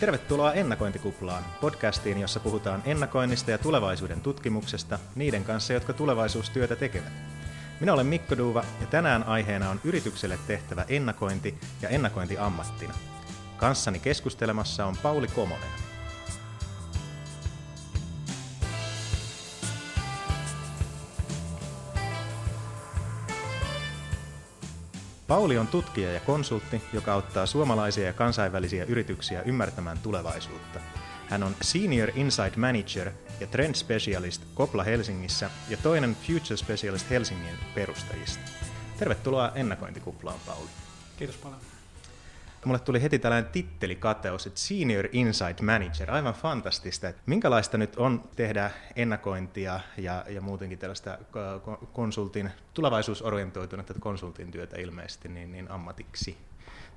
Tervetuloa Ennakointikuplaan, podcastiin, jossa puhutaan ennakoinnista ja tulevaisuuden tutkimuksesta niiden kanssa, jotka tulevaisuustyötä tekevät. Minä olen Mikko Duuva ja tänään aiheena on yritykselle tehtävä ennakointi ja ennakointi ammattina. Kanssani keskustelemassa on Pauli Komonen. Pauli on tutkija ja konsultti, joka auttaa suomalaisia ja kansainvälisiä yrityksiä ymmärtämään tulevaisuutta. Hän on Senior Insight Manager ja Trend Specialist Kopla Helsingissä ja toinen Future Specialist Helsingin perustajista. Tervetuloa ennakointikuplaan, Pauli. Kiitos paljon. Mulle tuli heti tällainen tittelikateus, että Senior Insight Manager, aivan fantastista. Että minkälaista nyt on tehdä ennakointia ja, ja muutenkin tällaista konsultin, tulevaisuusorientoitunutta konsultin työtä ilmeisesti niin, niin ammatiksi.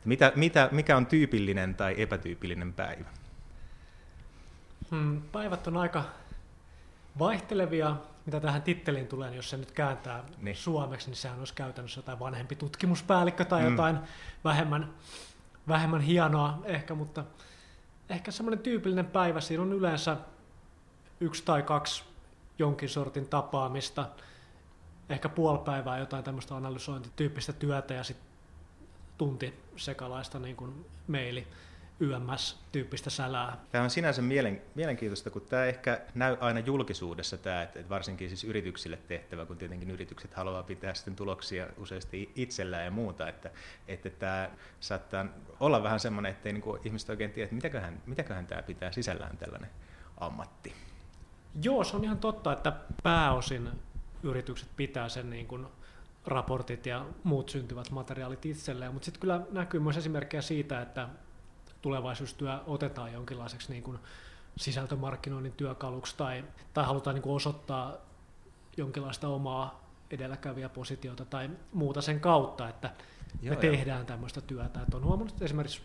Mitä, mitä, mikä on tyypillinen tai epätyypillinen päivä? Hmm, päivät on aika vaihtelevia, mitä tähän titteliin tulee, niin jos se nyt kääntää niin. suomeksi, niin sehän olisi käytännössä jotain vanhempi tutkimuspäällikkö tai mm. jotain vähemmän vähemmän hienoa ehkä, mutta ehkä semmoinen tyypillinen päivä, siinä on yleensä yksi tai kaksi jonkin sortin tapaamista, ehkä puoli päivää jotain tämmöistä analysointityyppistä työtä ja sitten tunti sekalaista niin kuin maili YMS-tyyppistä sälää. Tämä on sinänsä mielen, mielenkiintoista, kun tämä ehkä näy aina julkisuudessa, tämä, että varsinkin siis yrityksille tehtävä, kun tietenkin yritykset haluaa pitää sitten tuloksia useasti itsellään ja muuta, että, että tämä saattaa olla vähän semmoinen, ettei niin ihmiset oikein tiedä, että mitäköhän, mitäköhän tämä pitää sisällään tällainen ammatti. Joo, se on ihan totta, että pääosin yritykset pitää sen niin kuin raportit ja muut syntyvät materiaalit itselleen, mutta sitten kyllä näkyy myös esimerkkejä siitä, että tulevaisuustyö otetaan jonkinlaiseksi niin kuin sisältömarkkinoinnin työkaluksi tai, tai halutaan niin kuin osoittaa jonkinlaista omaa edelläkävijä positiota tai muuta sen kautta, että joo, me joo. tehdään tämmöistä työtä. Että on huomannut, että esimerkiksi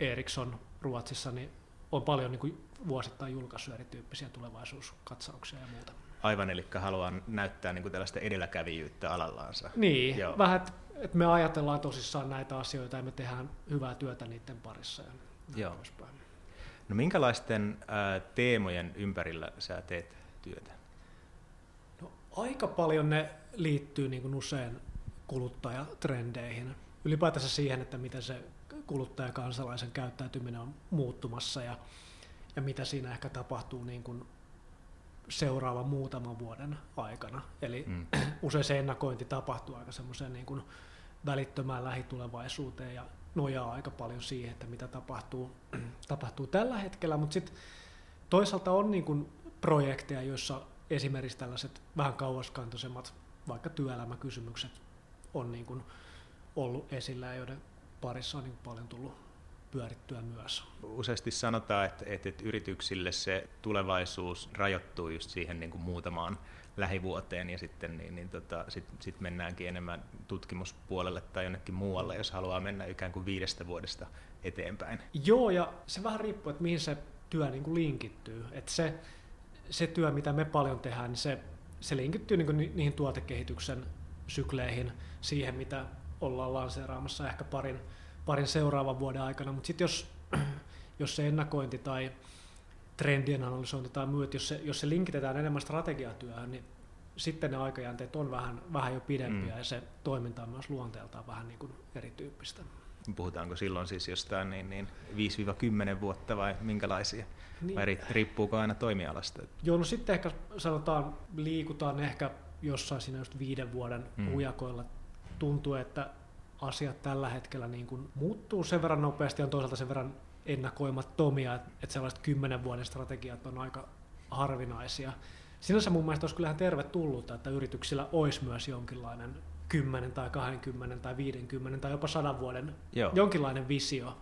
Ericsson Ruotsissa niin on paljon niin kuin vuosittain julkaissut erityyppisiä tulevaisuuskatsauksia ja muuta. Aivan, eli haluaa näyttää niin kuin tällaista edelläkävijyyttä alallaansa. Niin, Joo. vähän, että et me ajatellaan tosissaan näitä asioita ja me tehdään hyvää työtä niiden parissa. Ja Joo. Poispäin. No minkälaisten ää, teemojen ympärillä sä teet työtä? No, aika paljon ne liittyy niin kuin usein kuluttajatrendeihin. Ylipäätänsä siihen, että miten se kuluttajakansalaisen käyttäytyminen on muuttumassa ja, ja mitä siinä ehkä tapahtuu niin kuin seuraavan muutaman vuoden aikana. Eli mm. usein se ennakointi tapahtuu aika semmoiseen niin kuin välittömään lähitulevaisuuteen ja nojaa aika paljon siihen, että mitä tapahtuu, tapahtuu tällä hetkellä, mutta sitten toisaalta on niin kuin projekteja, joissa esimerkiksi tällaiset vähän kauaskantoisemmat vaikka työelämäkysymykset on niin kuin ollut esillä ja joiden parissa on niin paljon tullut pyörittyä myös. Useasti sanotaan, että, että, että yrityksille se tulevaisuus rajoittuu just siihen niin kuin muutamaan lähivuoteen ja sitten niin, niin tota, sit, sit mennäänkin enemmän tutkimuspuolelle tai jonnekin muualle, jos haluaa mennä ikään kuin viidestä vuodesta eteenpäin. Joo, ja se vähän riippuu, että mihin se työ niin kuin linkittyy. Että se, se työ, mitä me paljon tehdään, niin se, se linkittyy niin kuin niihin tuotekehityksen sykleihin, siihen, mitä ollaan lanseeraamassa ehkä parin, parin seuraavan vuoden aikana. Mutta sitten jos, jos se ennakointi tai trendien analysointi tai muut, jos se, jos se linkitetään enemmän strategiatyöhön, niin sitten ne aikajänteet on vähän, vähän jo pidempiä mm. ja se toiminta on myös luonteeltaan vähän niin kuin erityyppistä. Puhutaanko silloin siis jostain niin, niin 5-10 vuotta vai minkälaisia? Niin. Vai riippuuko aina toimialasta? Joo, no sitten ehkä sanotaan, liikutaan ehkä jossain siinä just viiden vuoden mm. ujakoilla. Tuntuu, että asiat tällä hetkellä niin kuin muuttuu sen verran nopeasti ja on toisaalta sen verran ennakoimattomia, että sellaiset kymmenen vuoden strategiat on aika harvinaisia. Sinänsä mun mielestä olisi kyllähän tervetullut, että yrityksillä olisi myös jonkinlainen 10 tai 20 tai 50 tai jopa 100 vuoden Joo. jonkinlainen visio.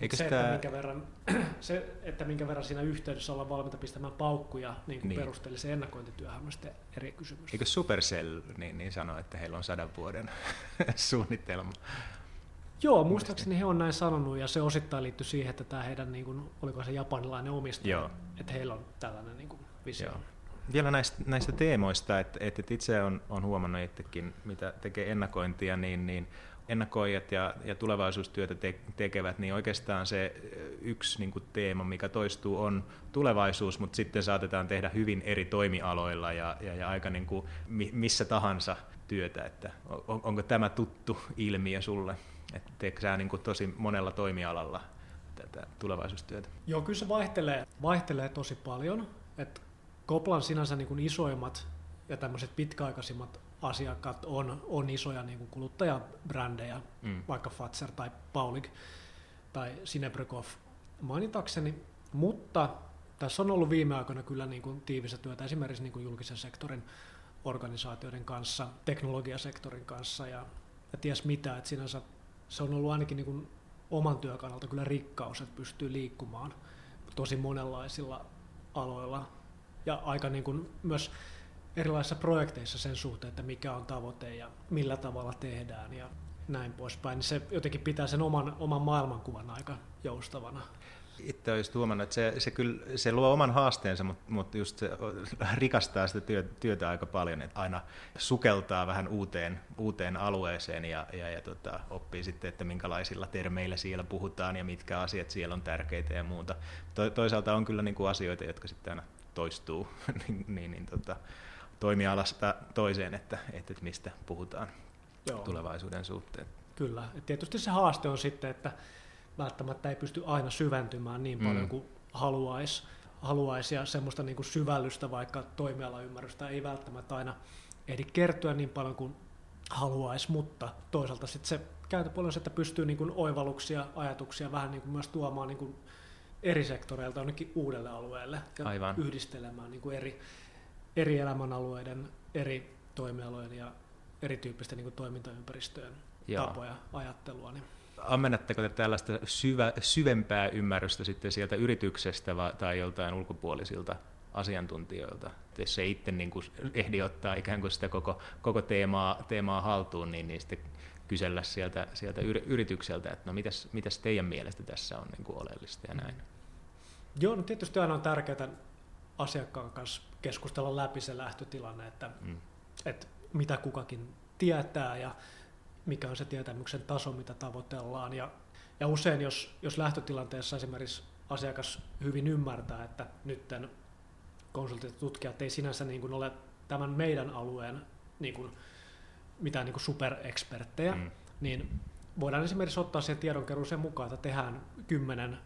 Eikö se, sitä... että minkä verran, se, että minkä verran siinä yhteydessä ollaan valmiita pistämään paukkuja niin kuin niin. perusteellisen ennakointityöhön on sitten eri kysymys. Eikö Supercell niin, niin sano, että heillä on sadan vuoden suunnitelma? Joo, muistaakseni he on näin sanonut ja se osittain liittyy siihen, että tämä heidän, niin kuin, oliko se japanilainen omistaja, Joo. että heillä on tällainen niin kuin, visio. Joo. Vielä näistä, näistä teemoista, että, että itse on, on huomannut itsekin, mitä tekee ennakointia, niin, niin ennakoijat ja, ja tulevaisuustyötä te, tekevät, niin oikeastaan se yksi niin kuin teema, mikä toistuu, on tulevaisuus, mutta sitten saatetaan tehdä hyvin eri toimialoilla ja, ja, ja aika niin kuin missä tahansa työtä, että on, onko tämä tuttu ilmiö sulle, että teekö sä niin kuin tosi monella toimialalla tätä tulevaisuustyötä? Joo, kyllä se vaihtelee, vaihtelee tosi paljon, että Koplan sinänsä niin kuin isoimmat ja tämmöiset pitkäaikaisimmat asiakkaat on, on isoja niin kuin kuluttajabrändejä, mm. vaikka Fatser tai Paulik tai Sinebrykov mainitakseni, mutta tässä on ollut viime aikoina kyllä niin kuin tiivistä työtä esimerkiksi niin kuin julkisen sektorin organisaatioiden kanssa, teknologiasektorin kanssa ja, ja ties mitä, että sinänsä se on ollut ainakin niin kuin oman työn kannalta kyllä rikkaus, että pystyy liikkumaan tosi monenlaisilla aloilla ja aika niin kuin myös erilaisissa projekteissa sen suhteen, että mikä on tavoite ja millä tavalla tehdään ja näin poispäin, niin se jotenkin pitää sen oman, oman maailmankuvan aika joustavana. Itse olisi huomannut, että se, se, kyllä, se luo oman haasteensa, mutta, mutta just se rikastaa sitä työtä, työtä aika paljon, että aina sukeltaa vähän uuteen, uuteen alueeseen ja, ja, ja tota, oppii sitten, että minkälaisilla termeillä siellä puhutaan ja mitkä asiat siellä on tärkeitä ja muuta. To, toisaalta on kyllä niin kuin asioita, jotka sitten aina toistuu, niin, niin, niin tota, toimialasta toiseen, että, että mistä puhutaan Joo. tulevaisuuden suhteen. Kyllä. Et tietysti se haaste on sitten, että välttämättä ei pysty aina syventymään niin paljon mm. kuin haluaisi. Haluaisi ja semmoista niin kuin syvällystä, vaikka toimialaymmärrystä ei välttämättä aina ehdi kertyä niin paljon kuin haluaisi, mutta toisaalta sitten se kääntöpuoli on se, että pystyy niin kuin oivalluksia, ajatuksia vähän niin kuin myös tuomaan niin kuin eri sektoreilta jonnekin uudelle alueelle ja Aivan. yhdistelemään niin kuin eri, eri elämänalueiden, eri toimialojen ja erityyppisten niin kuin toimintaympäristöjen Joo. tapoja, ajattelua. Niin. Ammennatteko te tällaista syvä, syvempää ymmärrystä sitten sieltä yrityksestä va, tai joltain ulkopuolisilta asiantuntijoilta? Jos se itse niin kuin ehdi ottaa ikään kuin sitä koko, koko teemaa, teemaa haltuun, niin, niin sitten kysellä sieltä, sieltä yritykseltä, että no mitäs, mitäs teidän mielestä tässä on niin kuin oleellista ja näin. Joo, no tietysti aina on tärkeää asiakkaan kanssa keskustella läpi se lähtötilanne, että, mm. että mitä kukakin tietää ja mikä on se tietämyksen taso, mitä tavoitellaan. Ja, ja usein, jos, jos lähtötilanteessa esimerkiksi asiakas hyvin ymmärtää, että nytten konsultit ja tutkijat ei sinänsä niin kuin ole tämän meidän alueen niin kuin mitään niin kuin supereksperttejä, mm. niin voidaan esimerkiksi ottaa sen tiedonkeruun sen mukaan, että tehdään kymmenen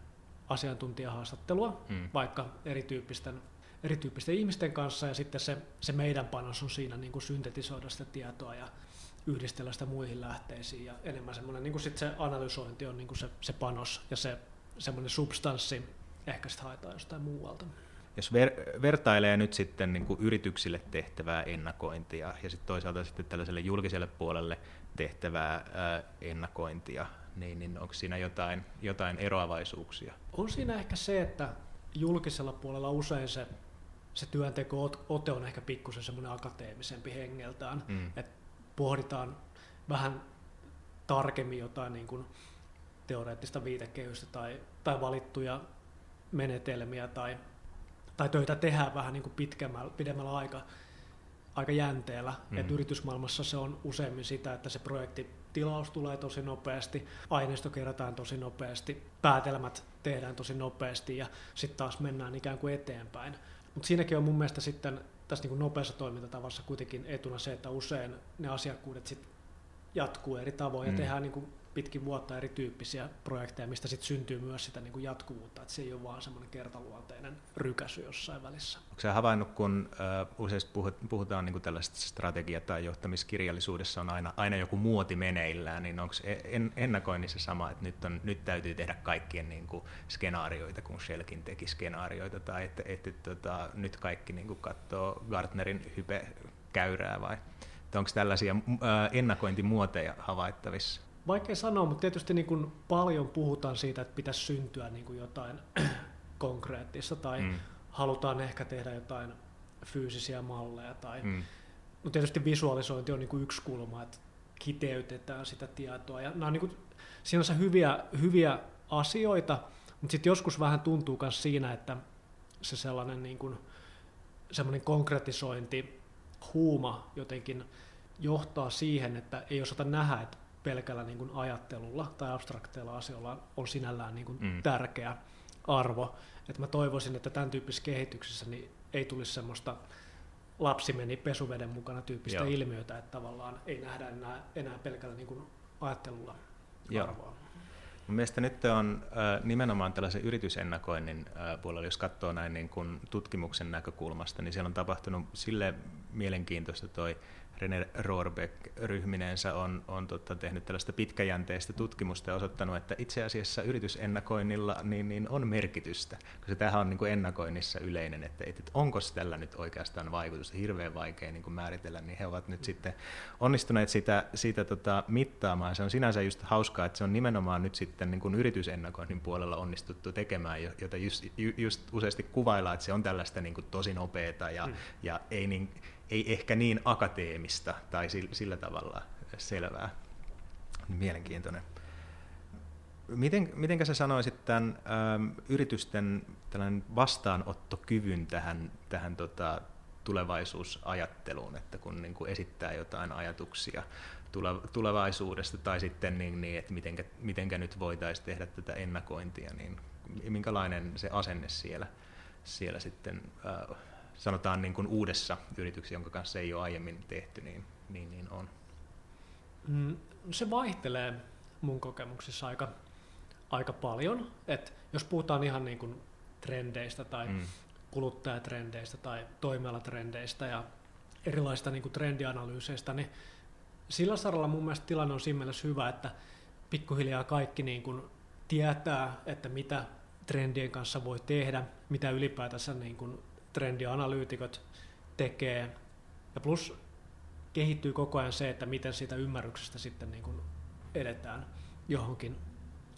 asiantuntijahaastattelua, mm. vaikka erityyppisten, erityyppisten ihmisten kanssa, ja sitten se, se meidän panos on siinä niin kuin syntetisoida sitä tietoa ja yhdistellä sitä muihin lähteisiin, ja enemmän semmoinen niin kuin sit se analysointi on niin kuin se, se panos ja se semmoinen substanssi ehkä sitten haetaan jostain muualta. Jos ver- vertailee nyt sitten niin kuin yrityksille tehtävää ennakointia ja sitten toisaalta sitten tällaiselle julkiselle puolelle tehtävää ää, ennakointia, niin, niin onko siinä jotain, jotain eroavaisuuksia? On siinä ehkä se, että julkisella puolella usein se, se työnteko-ote on ehkä pikkusen semmoinen akateemisempi hengeltään, mm. että pohditaan vähän tarkemmin jotain niin kuin teoreettista viitekehystä tai, tai valittuja menetelmiä tai tai töitä tehdään vähän niin kuin pitkämmällä, pidemmällä aika, aika jänteellä. Mm-hmm. Et yritysmaailmassa se on useimmin sitä, että se projekti tilaus tulee tosi nopeasti, aineisto kerätään tosi nopeasti, päätelmät tehdään tosi nopeasti ja sitten taas mennään ikään kuin eteenpäin. Mutta siinäkin on mun mielestä sitten tässä niin nopeassa toimintatavassa kuitenkin etuna se, että usein ne asiakkuudet sit jatkuu eri tavoin ja mm. tehdään niin kuin pitkin vuotta erityyppisiä projekteja, mistä sitten syntyy myös sitä niin kuin jatkuvuutta, että se ei ole vaan semmoinen kertaluonteinen rykäsy jossain välissä. Onko se havainnut, kun usein puhutaan niin kuin tällaista strategia- tai johtamiskirjallisuudessa on aina, aina joku muoti meneillään, niin onko en, ennakoinnissa sama, että nyt, on, nyt täytyy tehdä kaikkien niin kuin skenaarioita, kun Shellkin teki skenaarioita, tai että, että, että tota, nyt kaikki niin kuin katsoo Gartnerin hype käyrää vai onko tällaisia ennakointimuoteja havaittavissa? Vaikea sanoa, mutta tietysti niin kuin paljon puhutaan siitä, että pitäisi syntyä niin kuin jotain konkreettista tai mm. halutaan ehkä tehdä jotain fyysisiä malleja. Tai, mm. Mutta tietysti visualisointi on niin kuin yksi kulma, että kiteytetään sitä tietoa. Ja nämä on niin kuin sinänsä hyviä, hyviä asioita, mutta sitten joskus vähän tuntuu myös siinä, että se sellainen niin kuin, semmoinen konkretisointi, huuma jotenkin johtaa siihen, että ei osata nähdä, että pelkällä niin kuin ajattelulla tai abstrakteilla asioilla on sinällään niin kuin mm. tärkeä arvo. Et mä toivoisin, että tämän tyyppisessä kehityksessä niin ei tulisi semmoista lapsi meni pesuveden mukana tyyppistä Joo. ilmiötä, että tavallaan ei nähdä enää, enää pelkällä niin kuin ajattelulla Joo. arvoa. Mun mielestä nyt on nimenomaan tällaisen yritysennakoinnin puolella, jos katsoo näin niin kuin tutkimuksen näkökulmasta, niin siellä on tapahtunut sille mielenkiintoista toi René Rohrbeck ryhmineensä on, on totta, tehnyt tällaista pitkäjänteistä tutkimusta ja osoittanut, että itse asiassa yritysennakoinnilla niin, niin on merkitystä, koska tämähän on niin kuin ennakoinnissa yleinen, että, että onko tällä nyt oikeastaan vaikutusta, hirveän vaikea niin kuin määritellä, niin he ovat nyt sitten onnistuneet sitä, sitä tota, mittaamaan. Se on sinänsä just hauskaa, että se on nimenomaan nyt sitten niin kuin yritysennakoinnin puolella onnistuttu tekemään, jota just, just useasti kuvaillaan, että se on tällaista niin kuin tosi nopeata ja, mm. ja ei niin, ei ehkä niin akateemista tai sillä tavalla selvää. Mielenkiintoinen. Miten, miten sä sanoisit tämän äm, yritysten tällainen vastaanottokyvyn tähän, tähän tota, tulevaisuusajatteluun, että kun niin kuin esittää jotain ajatuksia tulevaisuudesta tai sitten niin, niin että mitenkä, mitenkä nyt voitaisiin tehdä tätä ennakointia, niin minkälainen se asenne siellä, siellä sitten äh, sanotaan niin kuin uudessa yrityksessä, jonka kanssa ei ole aiemmin tehty, niin, niin, niin on? Mm, se vaihtelee mun kokemuksissa aika, aika paljon. Et jos puhutaan ihan niin kuin trendeistä tai mm. kuluttajatrendeistä tai toimialatrendeistä ja erilaisista niin kuin trendianalyyseistä, niin sillä saralla mun mielestä tilanne on siinä mielessä hyvä, että pikkuhiljaa kaikki niin kuin tietää, että mitä trendien kanssa voi tehdä, mitä ylipäätänsä niin kuin trendianalyytikot tekee. Ja plus kehittyy koko ajan se, että miten siitä ymmärryksestä sitten niin kuin edetään johonkin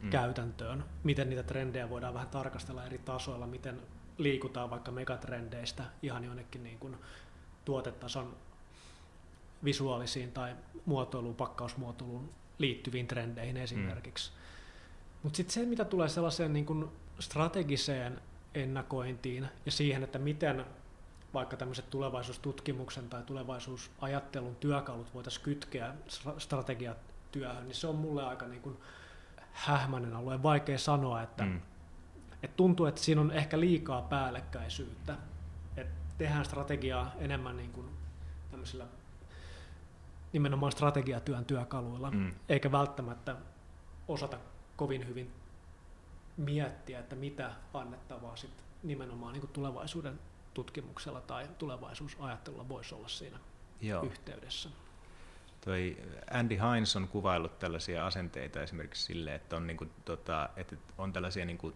mm. käytäntöön, miten niitä trendejä voidaan vähän tarkastella eri tasoilla, miten liikutaan vaikka megatrendeistä ihan jonnekin niin kuin tuotetason visuaalisiin tai muotoiluun, pakkausmuotoiluun liittyviin trendeihin esimerkiksi. Mm. Mutta sitten se, mitä tulee sellaiseen niin kuin strategiseen ennakointiin ja siihen, että miten vaikka tämmöiset tulevaisuustutkimuksen tai tulevaisuusajattelun työkalut voitaisiin kytkeä strategiatyöhön, niin se on mulle aika niin kuin hähmäinen alue. Vaikea sanoa, että, mm. että tuntuu, että siinä on ehkä liikaa päällekkäisyyttä. Että tehdään strategiaa enemmän niin kuin tämmöisillä nimenomaan strategiatyön työkaluilla, mm. eikä välttämättä osata kovin hyvin miettiä, että mitä annettavaa sit nimenomaan niin tulevaisuuden tutkimuksella tai tulevaisuusajattelulla voisi olla siinä Joo. yhteydessä. Toi Andy Hines on kuvaillut tällaisia asenteita esimerkiksi sille, että on, niin kuin, tota, että on tällaisia niin kuin,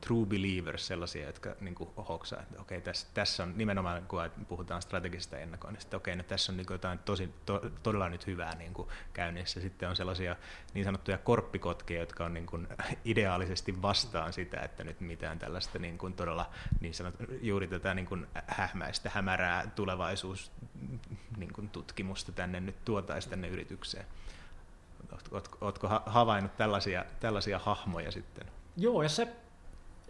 true believers, sellaisia, jotka niin kuin hoksaa, että okei, tässä, tässä on nimenomaan, kun puhutaan strategisesta ennakoinnista, että okei, no tässä on niin jotain tosi, to, todella nyt hyvää niin kuin käynnissä. Sitten on sellaisia niin sanottuja korppikotkia, jotka on niin kuin ideaalisesti vastaan sitä, että nyt mitään tällaista niin kuin todella niin sanot, juuri tätä niin kuin hähmäistä, hämärää tulevaisuus niin kuin tutkimusta tänne nyt tuotaisiin tänne yritykseen. Oletko havainnut tällaisia, tällaisia hahmoja sitten? Joo, ja se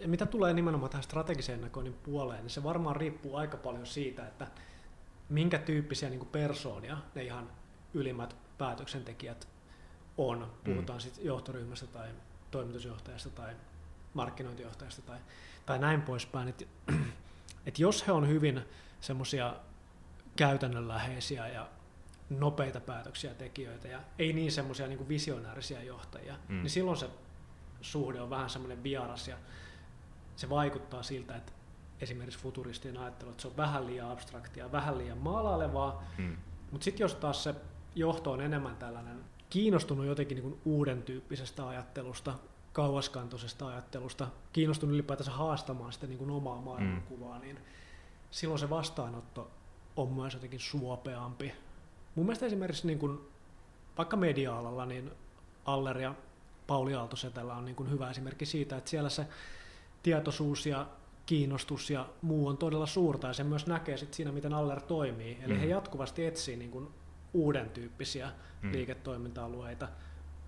mitä tulee nimenomaan tähän strategisen ennakoinnin puoleen, niin se varmaan riippuu aika paljon siitä, että minkä tyyppisiä niin persoonia ne ihan ylimmät päätöksentekijät on. Puhutaan mm. sitten johtoryhmästä tai toimitusjohtajasta tai markkinointijohtajasta tai, tai näin poispäin. Et, et jos he on hyvin semmoisia käytännönläheisiä ja nopeita päätöksiä tekijöitä ja ei niin semmoisia niin visionäärisiä johtajia, mm. niin silloin se suhde on vähän semmoinen vieras ja se vaikuttaa siltä, että esimerkiksi futuristien ajattelu, että se on vähän liian abstraktia, vähän liian maalailevaa, hmm. mutta sitten jos taas se johto on enemmän tällainen kiinnostunut jotenkin niin kuin uuden tyyppisestä ajattelusta, kauaskantoisesta ajattelusta, kiinnostunut ylipäätänsä haastamaan sitä niin kuin omaa maailmankuvaa, hmm. niin silloin se vastaanotto on myös jotenkin suopeampi. Mun mielestä esimerkiksi niin kuin, vaikka media-alalla, niin Aller ja Pauli Aaltosetellä on niin kuin hyvä esimerkki siitä, että siellä se tietoisuus ja kiinnostus ja muu on todella suurta ja se myös näkee sit siinä, miten Aller toimii. Eli mm. he jatkuvasti etsii niin kuin uuden tyyppisiä mm. liiketoiminta-alueita,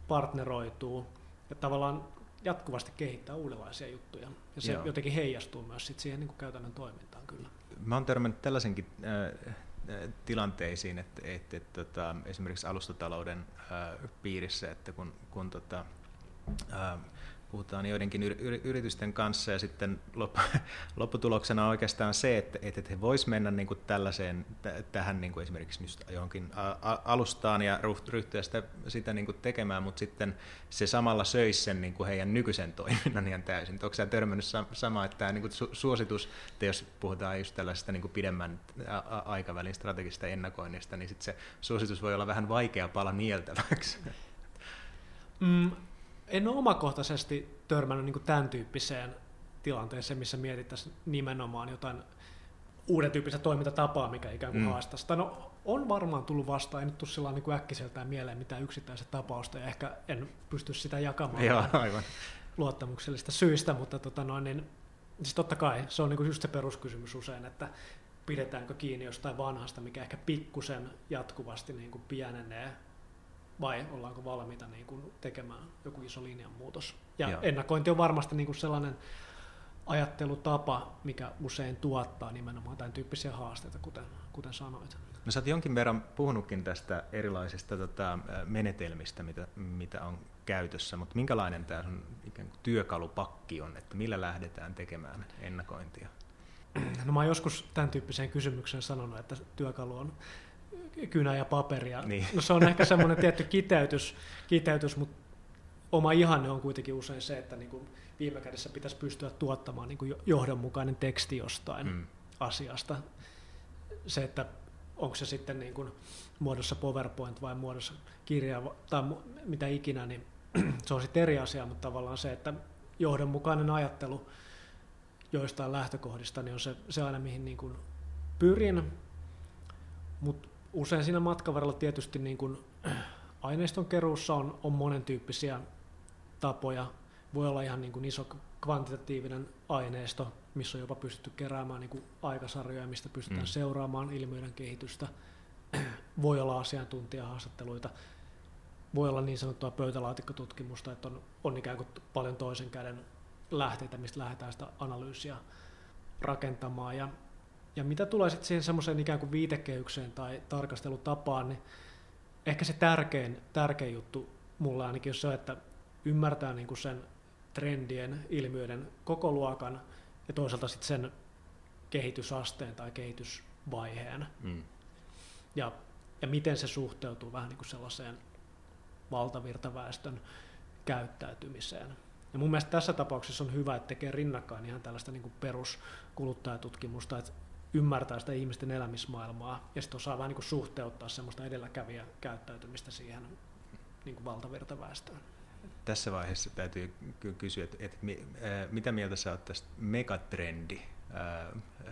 partneroituu ja tavallaan jatkuvasti kehittää uudenlaisia juttuja. Ja se Joo. jotenkin heijastuu myös sit siihen niin kuin käytännön toimintaan kyllä. Mä oon törmännyt tällaisenkin äh, tilanteisiin, että, että, että, että esimerkiksi alustatalouden ää, piirissä, että kun, kun tota, ää, puhutaan joidenkin yritysten kanssa ja sitten lopputuloksena on oikeastaan se, että, että he vois mennä niin kuin tällaiseen, tähän niin kuin esimerkiksi johonkin alustaan ja ryhtyä sitä, sitä niin kuin tekemään, mutta sitten se samalla söisi sen niin kuin heidän nykyisen toiminnan ihan täysin. Onko sä törmännyt sama, että tämä niin kuin suositus, että jos puhutaan just tällaisesta niin kuin pidemmän aikavälin strategista ennakoinnista, niin sitten se suositus voi olla vähän vaikea pala nieltäväksi. Mm, en ole omakohtaisesti törmännyt niin tämän tyyppiseen tilanteeseen, missä mietittäisiin nimenomaan jotain uuden tyyppistä toimintatapaa, mikä ikään kuin mm. haastaisi. Tai no, on varmaan tullut vastaan, ei nyt tule sillä niin äkkiseltään mieleen mitään yksittäistä tapausta, ja ehkä en pysty sitä jakamaan Joo, aivan. luottamuksellista syistä, mutta tota noin, niin, siis totta kai se on niin kuin just se peruskysymys usein, että pidetäänkö kiinni jostain vanhasta, mikä ehkä pikkusen jatkuvasti niin kuin pienenee vai ollaanko valmiita niin kuin tekemään joku iso linjanmuutos. Ja Joo. ennakointi on varmasti niin kuin sellainen ajattelutapa, mikä usein tuottaa nimenomaan tämän tyyppisiä haasteita, kuten, kuten sanoit. No sä oot jonkin verran puhunutkin tästä erilaisista tota, menetelmistä, mitä, mitä on käytössä, mutta minkälainen tämä sun ikään kuin työkalupakki on, että millä lähdetään tekemään ennakointia? No mä oon joskus tämän tyyppiseen kysymykseen sanonut, että työkalu on kynä ja paperia. Niin. No se on ehkä semmoinen tietty kiteytys, kiteytys, mutta oma ihanne on kuitenkin usein se, että niin kuin viime kädessä pitäisi pystyä tuottamaan niin kuin johdonmukainen teksti jostain mm. asiasta. Se, että onko se sitten niin kuin muodossa PowerPoint vai muodossa kirja tai mitä ikinä, niin se on sitten eri asia, mutta tavallaan se, että johdonmukainen ajattelu joistain lähtökohdista niin on se, se aina, mihin niin kuin pyrin, mutta usein siinä matkan varrella tietysti niin kuin aineiston keruussa on, on monen tyyppisiä tapoja. Voi olla ihan niin kuin iso kvantitatiivinen aineisto, missä on jopa pystytty keräämään niin kuin aikasarjoja, mistä pystytään mm. seuraamaan ilmiöiden kehitystä. Voi olla asiantuntijahaastatteluita. Voi olla niin sanottua pöytälaatikkotutkimusta, että on, on ikään kuin paljon toisen käden lähteitä, mistä lähdetään sitä analyysiä rakentamaan. Ja ja mitä tulee sitten siihen semmoiseen ikään kuin viitekehykseen tai tarkastelutapaan, niin ehkä se tärkein, tärkein juttu mulla ainakin on se, että ymmärtää niin kuin sen trendien, ilmiöiden koko luokan ja toisaalta sitten sen kehitysasteen tai kehitysvaiheen. Mm. Ja, ja miten se suhteutuu vähän niin kuin sellaiseen valtavirtaväestön käyttäytymiseen. Ja mun mielestä tässä tapauksessa on hyvä, että tekee rinnakkain ihan tällaista niin kuin peruskuluttajatutkimusta, että ymmärtää sitä ihmisten elämismaailmaa ja sitten osaa vähän niin suhteuttaa semmoista edelläkävijä käyttäytymistä siihen niin kuin valtavirtaväestöön. Tässä vaiheessa täytyy kysyä, että, että mitä mieltä sä oot tästä megatrendi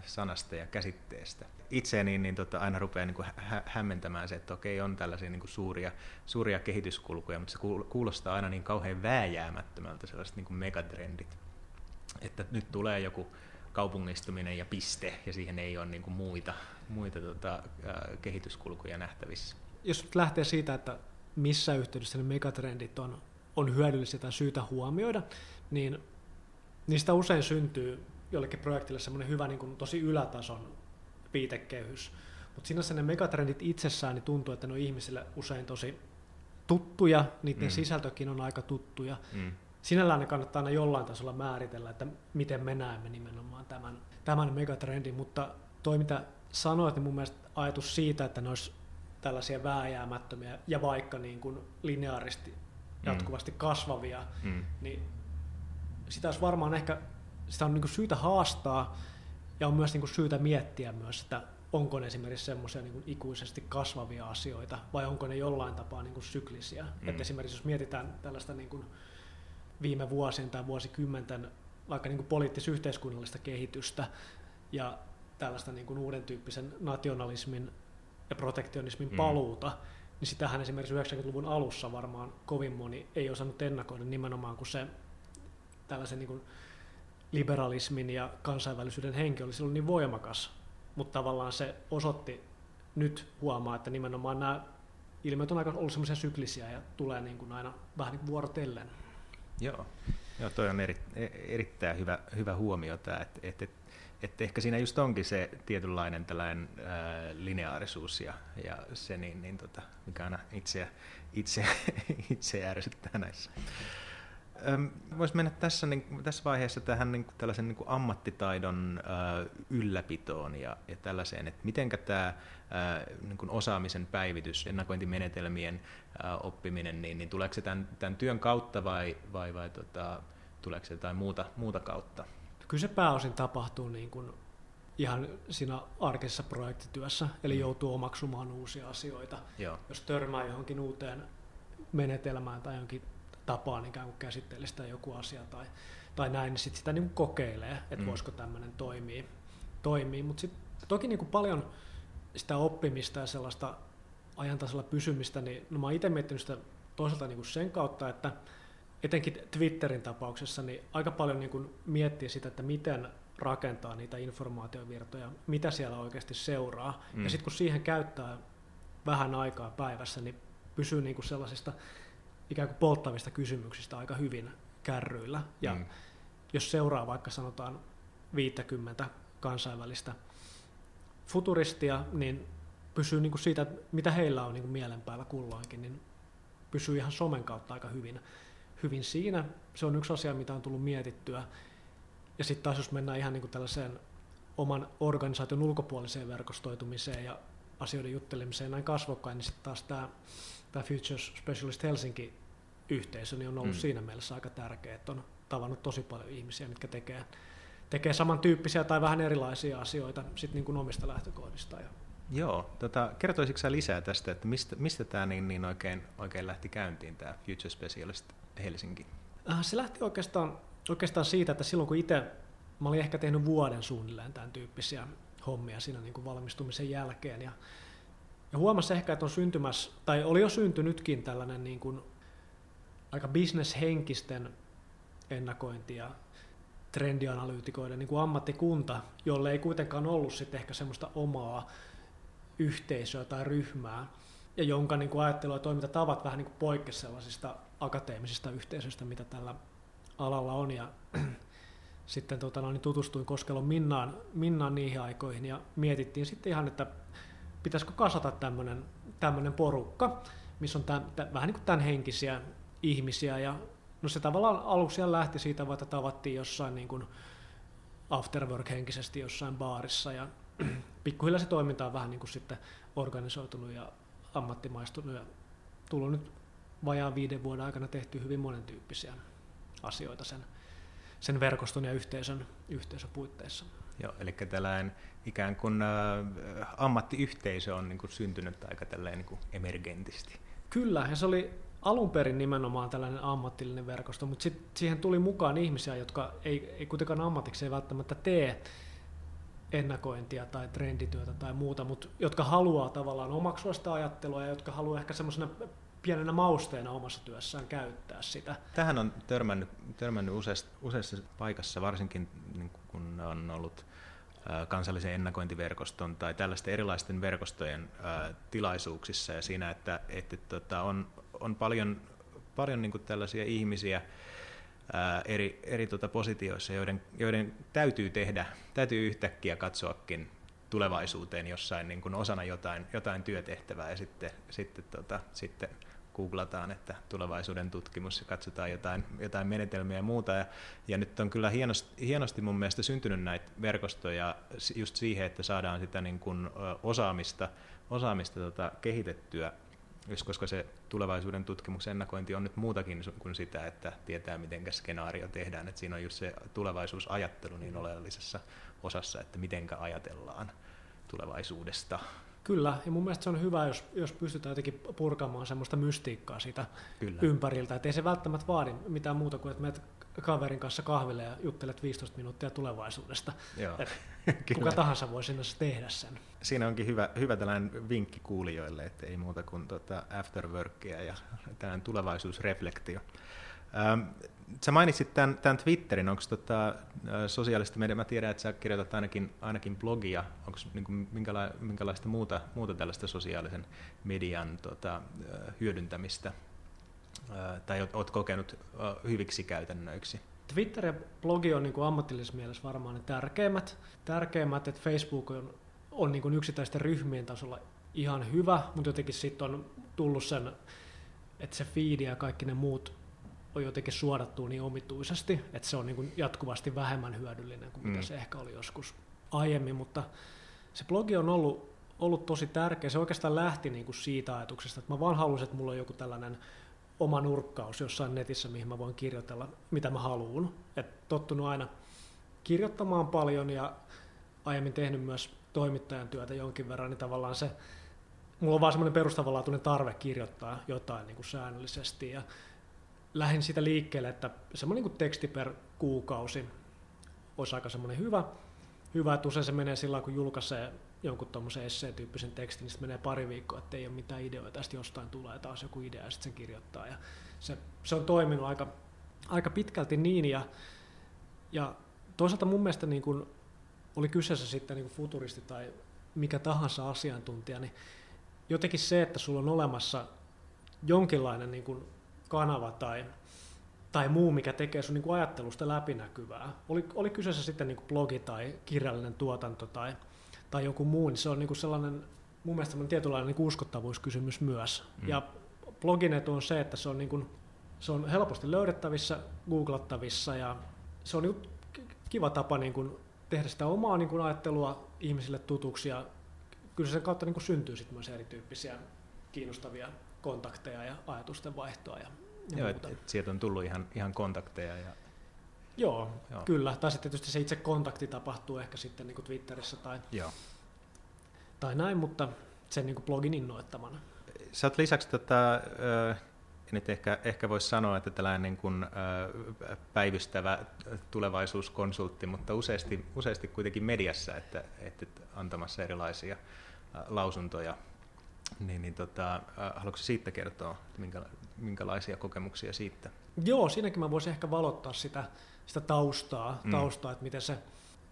sanasta ja käsitteestä. Itseäni niin tota, aina rupeaa niin kuin hä- hämmentämään se, että okei, on tällaisia niin kuin suuria, suuria kehityskulkuja, mutta se kuulostaa aina niin kauhean vääjäämättömältä sellaiset niin kuin megatrendit. Että nyt tulee joku kaupungistuminen ja piste, ja siihen ei ole niin kuin muita, muita tota, kehityskulkuja nähtävissä. Jos nyt lähtee siitä, että missä yhteydessä ne megatrendit on, on hyödyllisiä tai syytä huomioida, niin niistä usein syntyy jollekin projektille semmoinen hyvä niin kuin tosi ylätason viitekehys. Mutta sinänsä ne megatrendit itsessään niin tuntuu, että ne on ihmisille usein tosi tuttuja, niiden mm. sisältökin on aika tuttuja, mm sinällään ne kannattaa aina jollain tasolla määritellä, että miten me näemme nimenomaan tämän, tämän megatrendin, mutta toi mitä sanoit, niin mun mielestä ajatus siitä, että ne olisi tällaisia vääjäämättömiä ja vaikka niin kuin lineaaristi mm. jatkuvasti mm. kasvavia, mm. niin sitä olisi varmaan ehkä sitä on niin kuin syytä haastaa ja on myös niin kuin syytä miettiä myös, että onko ne esimerkiksi semmoisia niin ikuisesti kasvavia asioita vai onko ne jollain tapaa niin kuin syklisiä. Mm. Että esimerkiksi jos mietitään tällaista niin kuin viime vuosien tai vuosikymmenten vaikka niin poliittis-yhteiskunnallista kehitystä ja tällaista niin kuin uuden tyyppisen nationalismin ja protektionismin mm. paluuta, niin sitähän esimerkiksi 90-luvun alussa varmaan kovin moni ei osannut ennakoida nimenomaan, kun se tällaisen niin kuin liberalismin ja kansainvälisyyden henki oli silloin niin voimakas, mutta tavallaan se osoitti nyt huomaa, että nimenomaan nämä ilmiöt on aika ollut semmoisia syklisiä ja tulee niin kuin aina vähän niin vuorotellen. Joo, Joo toi on eri, e, erittäin hyvä, hyvä huomio tämä, että, että että ehkä siinä just onkin se tietynlainen tällainen ää, lineaarisuus ja, ja se, niin, niin tota, mikä aina itse, itse, itse ärsyttää näissä. Voisi mennä tässä, niin, tässä vaiheessa tähän niin, tällaisen niin kuin ammattitaidon äh, ylläpitoon ja, ja tällaiseen, että miten tämä äh, niin kuin osaamisen päivitys, ennakointimenetelmien äh, oppiminen, niin, niin tuleeko se tämän, tämän työn kautta vai, vai, vai tota, tuleeko se jotain muuta, muuta kautta? Kyllä se pääosin tapahtuu niin kuin ihan siinä arkisessa projektityössä, eli mm. joutuu omaksumaan uusia asioita. Joo. Jos törmää johonkin uuteen menetelmään tai johonkin tapaan ikään kuin käsitteellä sitä joku asia tai, tai näin, niin sit sitä niin kuin kokeilee, että mm. voisiko tämmöinen toimia. toimia. Mutta sitten toki niin kuin paljon sitä oppimista ja sellaista ajantasalla pysymistä, niin no mä oon itse miettinyt sitä toisaalta niin kuin sen kautta, että etenkin Twitterin tapauksessa niin aika paljon niin kuin miettiä sitä, että miten rakentaa niitä informaatiovirtoja, mitä siellä oikeasti seuraa. Mm. Ja sitten kun siihen käyttää vähän aikaa päivässä, niin pysyy niin kuin sellaisista ikään kuin polttavista kysymyksistä aika hyvin kärryillä. Ja mm. jos seuraa vaikka sanotaan 50 kansainvälistä futuristia, niin pysyy niin kuin siitä, mitä heillä on niin kuin mielen päällä kulloinkin, niin pysyy ihan somen kautta aika hyvin, hyvin siinä. Se on yksi asia, mitä on tullut mietittyä. Ja sitten taas jos mennään ihan niin kuin tällaiseen oman organisaation ulkopuoliseen verkostoitumiseen ja asioiden juttelemiseen näin kasvokkain, niin sitten taas tämä tämä Futures Specialist Helsinki yhteisö niin on ollut mm. siinä mielessä aika tärkeä, että on tavannut tosi paljon ihmisiä, mitkä tekee, tekee samantyyppisiä tai vähän erilaisia asioita sit niin kuin omista lähtökohdista. Ja Joo, tota, kertoisitko sä lisää tästä, että mistä, mistä tämä niin, niin oikein, oikein lähti käyntiin, tämä Future Specialist Helsinki? Äh, se lähti oikeastaan, oikeastaan siitä, että silloin kun itse, mä olin ehkä tehnyt vuoden suunnilleen tämän tyyppisiä hommia siinä niin kuin valmistumisen jälkeen, ja ja huomasi ehkä, että on syntymässä, tai oli jo syntynytkin tällainen niin kuin aika bisneshenkisten ennakointi ja trendianalyytikoiden niin kuin ammattikunta, jolle ei kuitenkaan ollut sitten ehkä semmoista omaa yhteisöä tai ryhmää, ja jonka niin kuin ajattelu ja toimintatavat vähän niin poikkesi sellaisista akateemisista yhteisöistä, mitä tällä alalla on. Ja sitten tota, no, niin tutustuin Koskelon Minnaan, Minnaan niihin aikoihin ja mietittiin sitten ihan, että pitäisikö kasata tämmöinen porukka, missä on tämän, tämän, vähän niin kuin tämän henkisiä ihmisiä. Ja no se tavallaan aluksi lähti siitä, että tavattiin jossain niin kuin afterwork-henkisesti jossain baarissa ja pikkuhiljaa se toiminta on vähän niin kuin sitten organisoitunut ja ammattimaistunut ja tullut nyt vajaan viiden vuoden aikana tehty hyvin monentyyppisiä asioita sen, sen verkoston ja yhteisön, yhteisön puitteissa. Joo, eli tällainen ikään kuin äh, ammattiyhteisö on niin kuin syntynyt aika tällainen niin kuin emergentisti. Kyllä, ja se oli alun perin nimenomaan tällainen ammatillinen verkosto, mutta sitten siihen tuli mukaan ihmisiä, jotka ei, ei kuitenkaan ammatikseen välttämättä tee ennakointia tai trendityötä tai muuta, mutta jotka haluaa tavallaan omaksua sitä ajattelua ja jotka haluaa ehkä semmoisena pienenä mausteena omassa työssään käyttää sitä. Tähän on törmännyt, törmännyt useassa, useassa paikassa, varsinkin niin kun on ollut kansallisen ennakointiverkoston tai tällaisten erilaisten verkostojen tilaisuuksissa. Ja siinä, että, että tota, on, on paljon, paljon niin tällaisia ihmisiä ää, eri, eri tota positioissa, joiden, joiden täytyy tehdä, täytyy yhtäkkiä katsoakin tulevaisuuteen jossain niin kuin osana jotain, jotain työtehtävää ja sitten, sitten, tota, sitten googlataan, että tulevaisuuden tutkimus ja katsotaan jotain, jotain menetelmiä ja muuta. Ja, ja nyt on kyllä hienosti, hienosti mun mielestä syntynyt näitä verkostoja just siihen, että saadaan sitä niin kuin osaamista, osaamista tota kehitettyä, koska se tulevaisuuden tutkimuksen ennakointi on nyt muutakin kuin sitä, että tietää miten skenaario tehdään. Että siinä on just se tulevaisuusajattelu niin oleellisessa osassa, että mitenkä ajatellaan tulevaisuudesta Kyllä, ja mun mielestä se on hyvä, jos, jos pystytään jotenkin purkamaan semmoista mystiikkaa siitä Kyllä. ympäriltä. Että ei se välttämättä vaadi mitään muuta kuin, että menet kaverin kanssa kahville ja juttelet 15 minuuttia tulevaisuudesta. Joo. kuka tahansa voi sinne tehdä sen. Siinä onkin hyvä, hyvä tällainen vinkki kuulijoille, että ei muuta kuin tuota afterworkia ja tällainen tulevaisuusreflektio. Ähm, sä mainitsit tämän, tämän Twitterin, onko tota, sosiaalista media, mä tiedän, että sä kirjoitat ainakin, ainakin blogia, onko niin minkäla, minkälaista muuta, muuta tällaista sosiaalisen median tota, hyödyntämistä, tai oot, oot kokenut hyviksi käytännöiksi? Twitter ja blogi on niin kuin ammatillisessa mielessä varmaan ne tärkeimmät. Tärkeimmät, että Facebook on, on niin kuin yksittäisten ryhmien tasolla ihan hyvä, mutta jotenkin sitten on tullut sen, että se feed ja kaikki ne muut on jotenkin suodattu niin omituisesti, että se on niin kuin jatkuvasti vähemmän hyödyllinen kuin mm. mitä se ehkä oli joskus aiemmin, mutta se blogi on ollut, ollut tosi tärkeä. Se oikeastaan lähti niin kuin siitä ajatuksesta, että mä vaan halusin, että mulla on joku tällainen oma nurkkaus jossain netissä, mihin mä voin kirjoitella, mitä mä haluan. Et tottunut aina kirjoittamaan paljon ja aiemmin tehnyt myös toimittajan työtä jonkin verran, niin tavallaan se, mulla on vaan semmoinen perustavanlaatuinen tarve kirjoittaa jotain niin kuin säännöllisesti ja lähdin siitä liikkeelle, että semmoinen niin teksti per kuukausi olisi aika semmoinen hyvä, hyvä, että usein se menee sillä kun julkaisee jonkun tuommoisen essee-tyyppisen tekstin, niin sitten menee pari viikkoa, että ei ole mitään ideoita, tästä jostain tulee taas joku idea ja sitten sen kirjoittaa. Ja se, se on toiminut aika, aika pitkälti niin ja, ja toisaalta mun mielestä niin kun oli kyseessä sitten niin futuristi tai mikä tahansa asiantuntija, niin jotenkin se, että sulla on olemassa jonkinlainen niin kuin kanava tai, tai muu, mikä tekee sun niin ajattelusta läpinäkyvää. Oli, oli kyseessä sitten niin kuin blogi tai kirjallinen tuotanto tai, tai joku muu, niin se on niin kuin sellainen mun mielestä tietynlainen niin uskottavuuskysymys myös. Mm. Ja blogin etu on se, että se on, niin kuin, se on helposti löydettävissä, googlattavissa ja se on niin kuin kiva tapa niin kuin tehdä sitä omaa niin kuin ajattelua ihmisille tutuksi ja kyllä sen kautta niin kuin syntyy sitten myös erityyppisiä kiinnostavia kontakteja ja ajatusten vaihtoa. Ja, ja Joo, että et sieltä on tullut ihan, ihan kontakteja. Ja... Joo, Joo, kyllä. Tai sitten tietysti se itse kontakti tapahtuu ehkä sitten niin kuin Twitterissä tai, Joo. tai näin, mutta sen niin kuin blogin innoittamana. Sä oot lisäksi tätä, äh, nyt ehkä, ehkä voisi sanoa, että tällainen niin kuin, äh, päivystävä tulevaisuuskonsultti, mutta useasti, useasti kuitenkin mediassa, että, että antamassa erilaisia äh, lausuntoja niin, niin tota, haluatko siitä kertoa, minkä, minkälaisia kokemuksia siitä? Joo, siinäkin mä voisin ehkä valottaa sitä, sitä taustaa, mm. taustaa että miten se,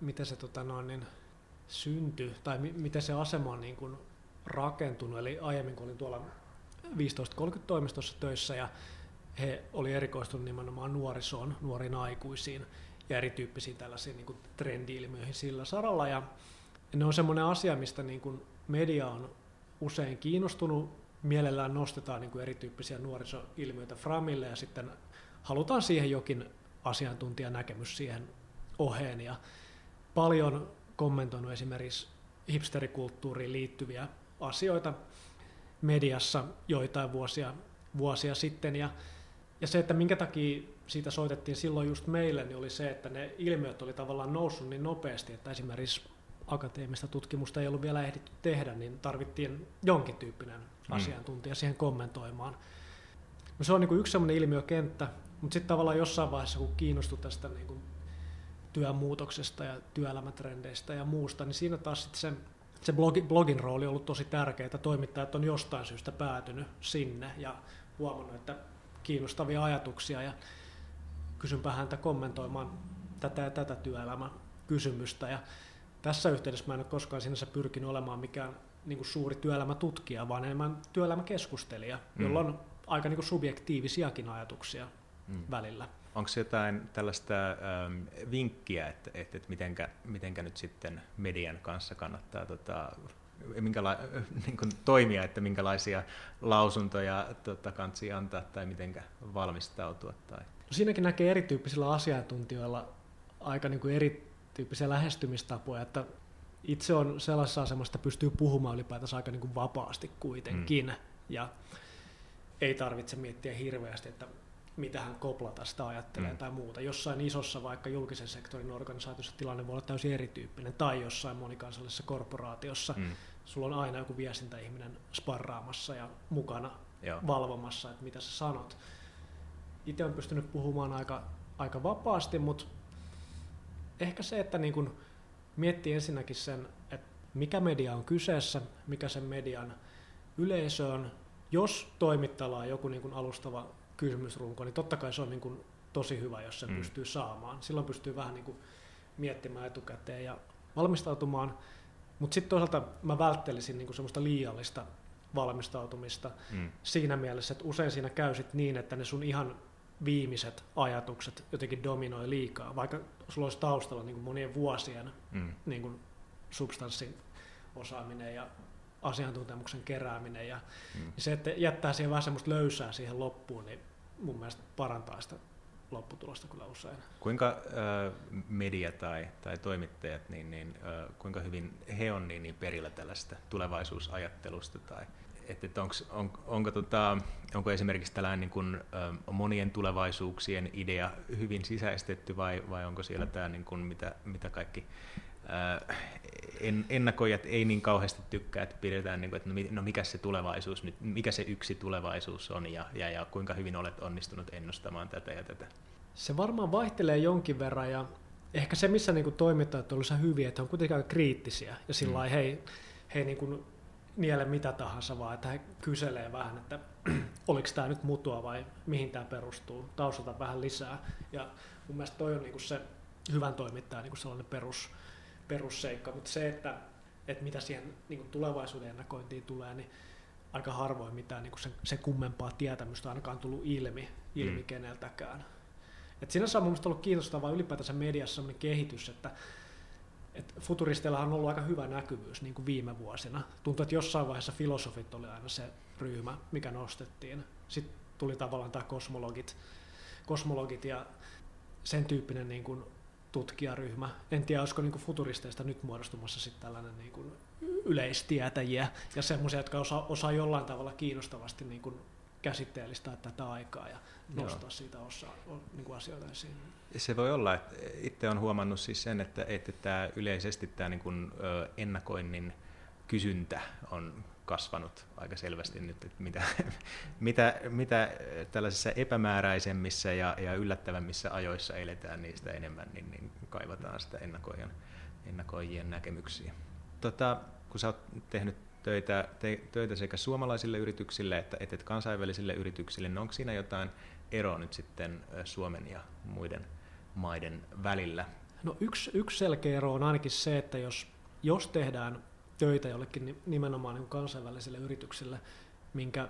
miten se tota noin, niin, syntyi tai mi, miten se asema on niin kuin rakentunut. Eli aiemmin kun olin tuolla 1530 toimistossa töissä ja he oli erikoistunut nimenomaan nuorisoon, nuoriin aikuisiin ja erityyppisiin tällaisiin niin kuin trendi-ilmiöihin sillä saralla. Ja ne on semmoinen asia, mistä niin kuin media on usein kiinnostunut, mielellään nostetaan niin kuin erityyppisiä nuorisoilmiöitä framille ja sitten halutaan siihen jokin asiantuntijanäkemys siihen oheen. Ja paljon kommentoinut esimerkiksi hipsterikulttuuriin liittyviä asioita mediassa joitain vuosia, vuosia sitten. Ja, ja se, että minkä takia siitä soitettiin silloin just meille, niin oli se, että ne ilmiöt oli tavallaan noussut niin nopeasti, että esimerkiksi akateemista tutkimusta ei ollut vielä ehditty tehdä, niin tarvittiin jonkin tyyppinen mm. asiantuntija siihen kommentoimaan. No se on niin kuin yksi sellainen ilmiökenttä, mutta sitten tavallaan jossain vaiheessa, kun kiinnostui tästä niin kuin työn muutoksesta ja työelämätrendeistä ja muusta, niin siinä taas sitten se, se blogi, blogin rooli on ollut tosi tärkeää. Toimittajat on jostain syystä päätynyt sinne ja huomannut, että kiinnostavia ajatuksia ja kysynpä häntä kommentoimaan tätä ja tätä työelämän kysymystä. Ja tässä yhteydessä mä en ole koskaan sinänsä pyrkinyt olemaan mikään niin kuin suuri työelämätutkija, vaan enemmän työelämäkeskustelija, mm. jolla on aika niin kuin subjektiivisiakin ajatuksia mm. välillä. Onko jotain tällaista ähm, vinkkiä, että, että, että mitenkä, mitenkä nyt sitten median kanssa kannattaa tota, minkäla- niin kuin toimia, että minkälaisia lausuntoja tota, kansi antaa tai mitenkä valmistautua? Tai... No siinäkin näkee erityyppisillä asiantuntijoilla aika niin kuin eri tyyppisiä lähestymistapoja, että itse on sellaisessa asemassa, että pystyy puhumaan ylipäätänsä aika niin kuin vapaasti kuitenkin, mm. ja ei tarvitse miettiä hirveästi, että mitä hän koplata sitä ajattelee mm. tai muuta. Jossain isossa vaikka julkisen sektorin organisaatiossa tilanne voi olla täysin erityyppinen, tai jossain monikansallisessa korporaatiossa mm. sulla on aina joku viestintäihminen sparraamassa ja mukana Joo. valvomassa, että mitä sä sanot. Itse on pystynyt puhumaan aika, aika vapaasti, mutta ehkä se, että niin kun miettii ensinnäkin sen, että mikä media on kyseessä, mikä sen median yleisö on. Jos toimittajalla on joku niin kun alustava kysymysrunko, niin totta kai se on niin kun tosi hyvä, jos sen mm. pystyy saamaan. Silloin pystyy vähän niin kun miettimään etukäteen ja valmistautumaan. Mutta sitten toisaalta mä välttelisin niin semmoista liiallista valmistautumista mm. siinä mielessä, että usein siinä käy sit niin, että ne sun ihan viimeiset ajatukset jotenkin dominoi liikaa, vaikka sulla olisi taustalla niin kuin monien vuosien mm. niin kuin substanssin osaaminen ja asiantuntemuksen kerääminen. Ja mm. se, että jättää siihen vähän semmoista löysää siihen loppuun, niin mun mielestä parantaa sitä lopputulosta kyllä usein. Kuinka äh, media tai, tai toimittajat, niin, niin äh, kuinka hyvin he on niin, niin perillä tällaista tulevaisuusajattelusta tai että et onks, on, onko, tota, onko esimerkiksi tällainen niin kuin, äh, monien tulevaisuuksien idea hyvin sisäistetty vai, vai onko siellä tämä, niin kuin, mitä, mitä kaikki äh, en, ennakoijat ei niin kauheasti tykkää, että pidetään, niin kuin, että no, no mikä se tulevaisuus nyt, mikä se yksi tulevaisuus on ja, ja, ja kuinka hyvin olet onnistunut ennustamaan tätä ja tätä. Se varmaan vaihtelee jonkin verran ja ehkä se, missä niin toimittajat on hyviä, että on kuitenkin aika kriittisiä ja sillä mm. hei, hei niin kuin niele mitä tahansa, vaan että he kyselee vähän, että oliko tämä nyt mutua vai mihin tämä perustuu, taustata vähän lisää. Ja mun mielestä toi on niin kuin se hyvän toimittajan niin kuin sellainen perus, perusseikka, mutta se, että, että mitä siihen niin kuin tulevaisuuden ennakointiin tulee, niin aika harvoin mitään niin kuin sen, sen kummempaa tietämystä ainakaan tullut ilmi, ilmi mm. keneltäkään. Et sinänsä on mun ollut kiinnostavaa ylipäätänsä mediassa kehitys, että et futuristeillahan on ollut aika hyvä näkyvyys niin kuin viime vuosina. Tuntuu, että jossain vaiheessa filosofit oli aina se ryhmä, mikä nostettiin. Sitten tuli tavallaan tämä kosmologit, kosmologit ja sen tyyppinen niin kuin tutkijaryhmä. En tiedä, olisiko niin kuin futuristeista nyt muodostumassa sitten tällainen niin kuin yleistietäjiä ja semmoisia, jotka osaa, osaa jollain tavalla kiinnostavasti niin kuin käsitteellistää tätä aikaa ja nostaa Joo. siitä osaa, niin kuin asioita esiin. Se voi olla, että itse olen huomannut siis sen, että, että tämä yleisesti tämä niin kuin, ennakoinnin kysyntä on kasvanut aika selvästi nyt, että mitä, mitä, mitä tällaisissa epämääräisemmissä ja, ja yllättävämmissä ajoissa eletään, niistä enemmän niin, niin kaivataan sitä ennakoijan, ennakoijien näkemyksiä. Tota, kun sä oot tehnyt töitä, te, töitä sekä suomalaisille yrityksille että, että kansainvälisille yrityksille, niin onko siinä jotain eroa nyt sitten Suomen ja muiden maiden välillä? No yksi, yksi selkeä ero on ainakin se, että jos, jos tehdään töitä jollekin nimenomaan niin kansainvälisille yrityksille, minkä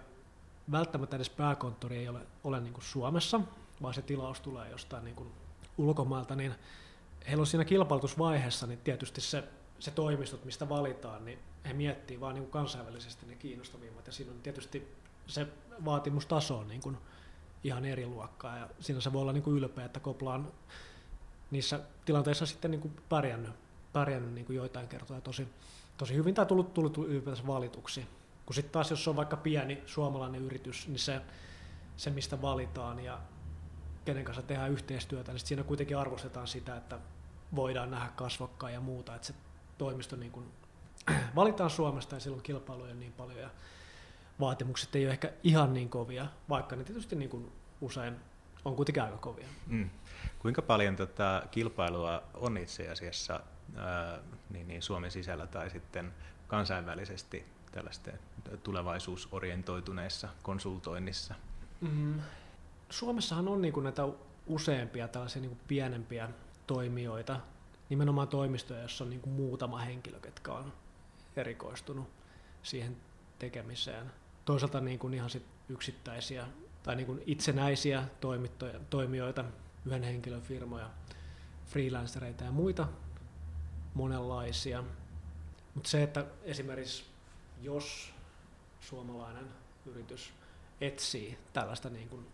välttämättä edes pääkonttori ei ole, ole niin kuin Suomessa, vaan se tilaus tulee jostain niin kuin ulkomailta, niin heillä on siinä kilpailutusvaiheessa niin tietysti se, se toimistot, mistä valitaan, niin he miettii vaan niin kansainvälisesti ne kiinnostavimmat, ja siinä on tietysti se vaatimustaso on niin kuin ihan eri luokkaa, ja siinä se voi olla niin kuin ylpeä, että Koplaan niissä tilanteissa sitten niin kuin pärjännyt, pärjännyt niin kuin joitain kertoja tosi, tosi hyvin tai tullut, tullut ylipäätänsä valituksi. Kun sitten taas, jos on vaikka pieni suomalainen yritys, niin se, se mistä valitaan ja kenen kanssa tehdään yhteistyötä, niin siinä kuitenkin arvostetaan sitä, että voidaan nähdä kasvokkaan ja muuta, että se toimisto niin kuin valitaan Suomesta ja silloin kilpailuja on niin paljon ja vaatimukset ei ole ehkä ihan niin kovia, vaikka ne tietysti niin kuin usein on kuitenkin aika kovia. Mm. Kuinka paljon tota kilpailua on itse asiassa ää, niin, niin Suomen sisällä tai sitten kansainvälisesti tällaisten tulevaisuusorientoituneissa konsultoinnissa? Mm. Suomessahan on niin kuin näitä useampia tällaisia niin kuin pienempiä toimijoita, nimenomaan toimistoja, jossa on niin kuin muutama henkilö, ketkä on erikoistunut siihen tekemiseen. Toisaalta niin kuin ihan sit yksittäisiä tai niin kuin itsenäisiä toimijoita, yhden henkilön firmoja, freelancereita ja muita monenlaisia. Mutta se, että esimerkiksi jos suomalainen yritys etsii tällaista niin kuin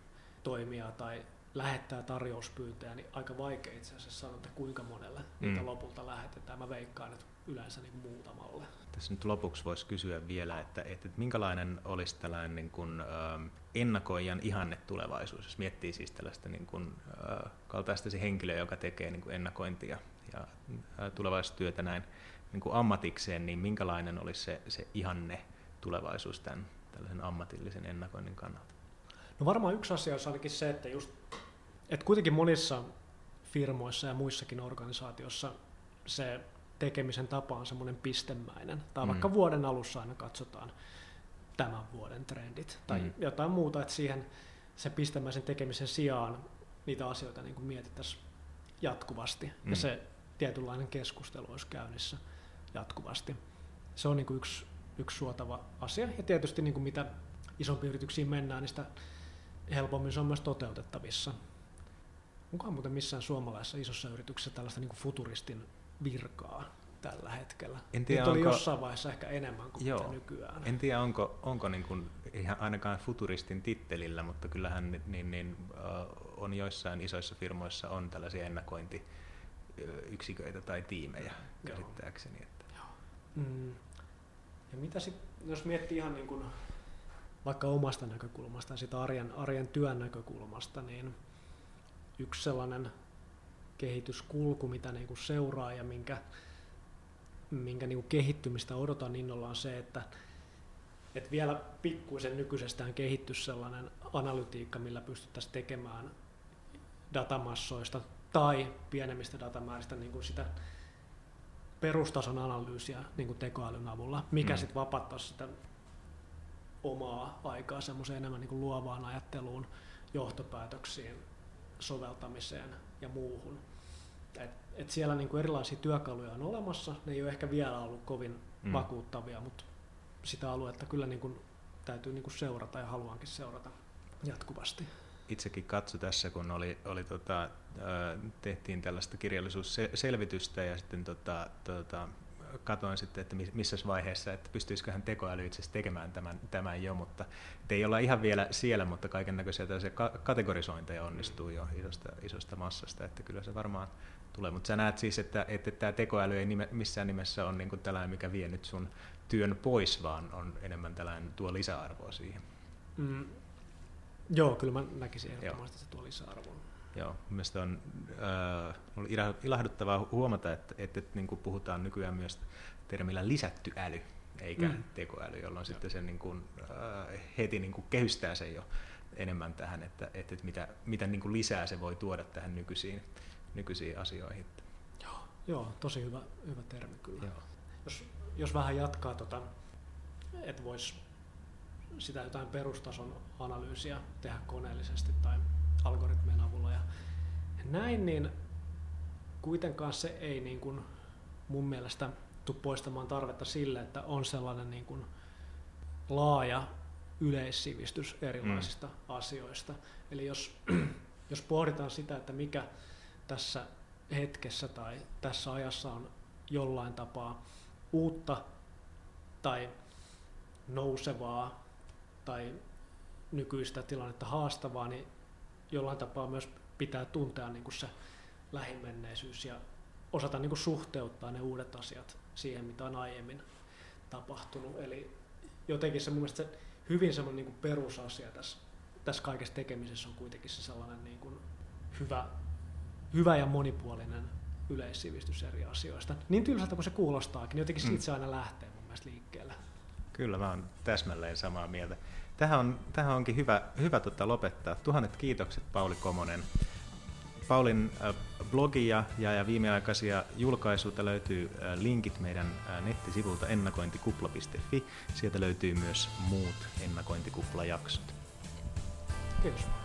toimijaa tai lähettää tarjouspyyntöjä, niin aika vaikea itse asiassa sanoa, että kuinka monelle mm. niitä lopulta lähetetään. Mä veikkaan, että yleensä niin muutamalle. Tässä nyt lopuksi voisi kysyä vielä, että, että, että minkälainen olisi tällainen niin kuin, ennakoijan ihanne tulevaisuus, jos miettii siis tällaista niin kuin, äh, kaltaista henkilöä, joka tekee niin kuin ennakointia ja äh, tulevaisuustyötä näin niin kuin ammatikseen, niin minkälainen olisi se, se ihanne tulevaisuus tämän tällaisen ammatillisen ennakoinnin kannalta? No varmaan yksi asia olisi ainakin se, että, just, että kuitenkin monissa firmoissa ja muissakin organisaatioissa se tekemisen tapa on semmoinen pistemäinen. Tai mm. vaikka vuoden alussa aina katsotaan tämän vuoden trendit tai mm. jotain muuta, että siihen se pistemäisen tekemisen sijaan niitä asioita niin kuin mietittäisiin jatkuvasti mm. ja se tietynlainen keskustelu olisi käynnissä jatkuvasti. Se on niin kuin yksi, yksi suotava asia ja tietysti niin kuin mitä isompiin yrityksiin mennään, niin sitä helpommin se on myös toteutettavissa. Onkohan muuten missään suomalaisessa isossa yrityksessä tällaista niin futuristin virkaa tällä hetkellä? En tiedä, Nyt oli onko- jossain vaiheessa ehkä enemmän kuin Joo. mitä nykyään. En tiedä, onko, onko niin kuin, ihan ainakaan futuristin tittelillä, mutta kyllähän niin, niin, äh, on joissain isoissa firmoissa on tällaisia ennakointiyksiköitä tai tiimejä Joo. käsittääkseni. Että. Mm. Ja mitä sitten, jos miettii ihan niin kuin vaikka omasta näkökulmasta ja sitä arjen, arjen työn näkökulmasta, niin yksi sellainen kehityskulku, mitä niin kuin seuraa ja minkä, minkä niin kuin kehittymistä odotan innolla on se, että, että vielä pikkuisen nykyisestään kehittyisi sellainen analytiikka, millä pystyttäisiin tekemään datamassoista tai pienemmistä datamääristä niin kuin sitä perustason analyysiä niin kuin tekoälyn avulla, mikä mm. sitten vapauttaisi sitä omaa aikaa semmoiseen enemmän niin kuin luovaan ajatteluun, johtopäätöksiin, soveltamiseen ja muuhun. Et, et siellä niin kuin erilaisia työkaluja on olemassa, ne ei ole ehkä vielä ollut kovin Mm. vakuuttavia, mutta sitä aluetta kyllä niin kuin täytyy niin kuin seurata ja haluankin seurata jatkuvasti. Itsekin katso tässä, kun oli, oli tota, tehtiin tällaista kirjallisuusselvitystä ja sitten tota, tota, katoin sitten, että mis- missä vaiheessa, että pystyisiköhän tekoäly itse asiassa tekemään tämän, tämän jo, mutta ei olla ihan vielä siellä, mutta kaiken näköisiä tällaisia ka- kategorisointeja onnistuu jo isosta, isosta massasta, että kyllä se varmaan tulee. Mutta sä näet siis, että, että tämä tekoäly ei nime, missään nimessä ole niin tällainen, mikä vie nyt sun työn pois, vaan on enemmän tällainen tuo lisäarvoa siihen. Mm. Joo, kyllä mä näkisin ehdottomasti, että se tuo lisäarvoa. Joo, mielestäni on äh, ollut ila- ilahduttavaa hu- huomata, että, että, että niin kuin puhutaan nykyään myös termillä lisätty äly, eikä mm. Tekoäly, jolloin sitten se niin kuin, äh, heti niin kuin kehystää sen jo enemmän tähän, että, että, että mitä, mitä niin kuin lisää se voi tuoda tähän nykyisiin, nykyisiin asioihin. Joo, tosi hyvä, hyvä termi kyllä. Joo. Jos, jos vähän jatkaa, tota, että voisi sitä jotain perustason analyysiä tehdä koneellisesti tai algoritmien avulla ja näin, niin kuitenkaan se ei niin kuin mun mielestä tule poistamaan tarvetta sille, että on sellainen niin kuin laaja yleissivistys erilaisista mm. asioista. Eli jos, jos pohditaan sitä, että mikä tässä hetkessä tai tässä ajassa on jollain tapaa uutta tai nousevaa tai nykyistä tilannetta haastavaa, niin jollain tapaa myös pitää tuntea niin kuin se lähimenneisyys ja osata niin kuin suhteuttaa ne uudet asiat siihen, mitä on aiemmin tapahtunut. Eli jotenkin se mun mielestä se hyvin semmoinen niin kuin perusasia tässä, tässä kaikessa tekemisessä on kuitenkin se sellainen niin kuin hyvä, hyvä ja monipuolinen yleissivistys eri asioista. Niin tylsältä kuin se kuulostaakin, niin jotenkin Mm. siitä se aina lähtee mun mielestä liikkeelle. Kyllä, mä oon täsmälleen samaa mieltä. Tähän, on, tähän onkin hyvä, hyvä tota lopettaa. Tuhannet kiitokset Pauli Komonen. Paulin äh, blogia ja, ja viimeaikaisia julkaisuja löytyy äh, linkit meidän äh, nettisivulta ennakointikupla.fi. Sieltä löytyy myös muut ennakointikuplajaksot. Kiitos.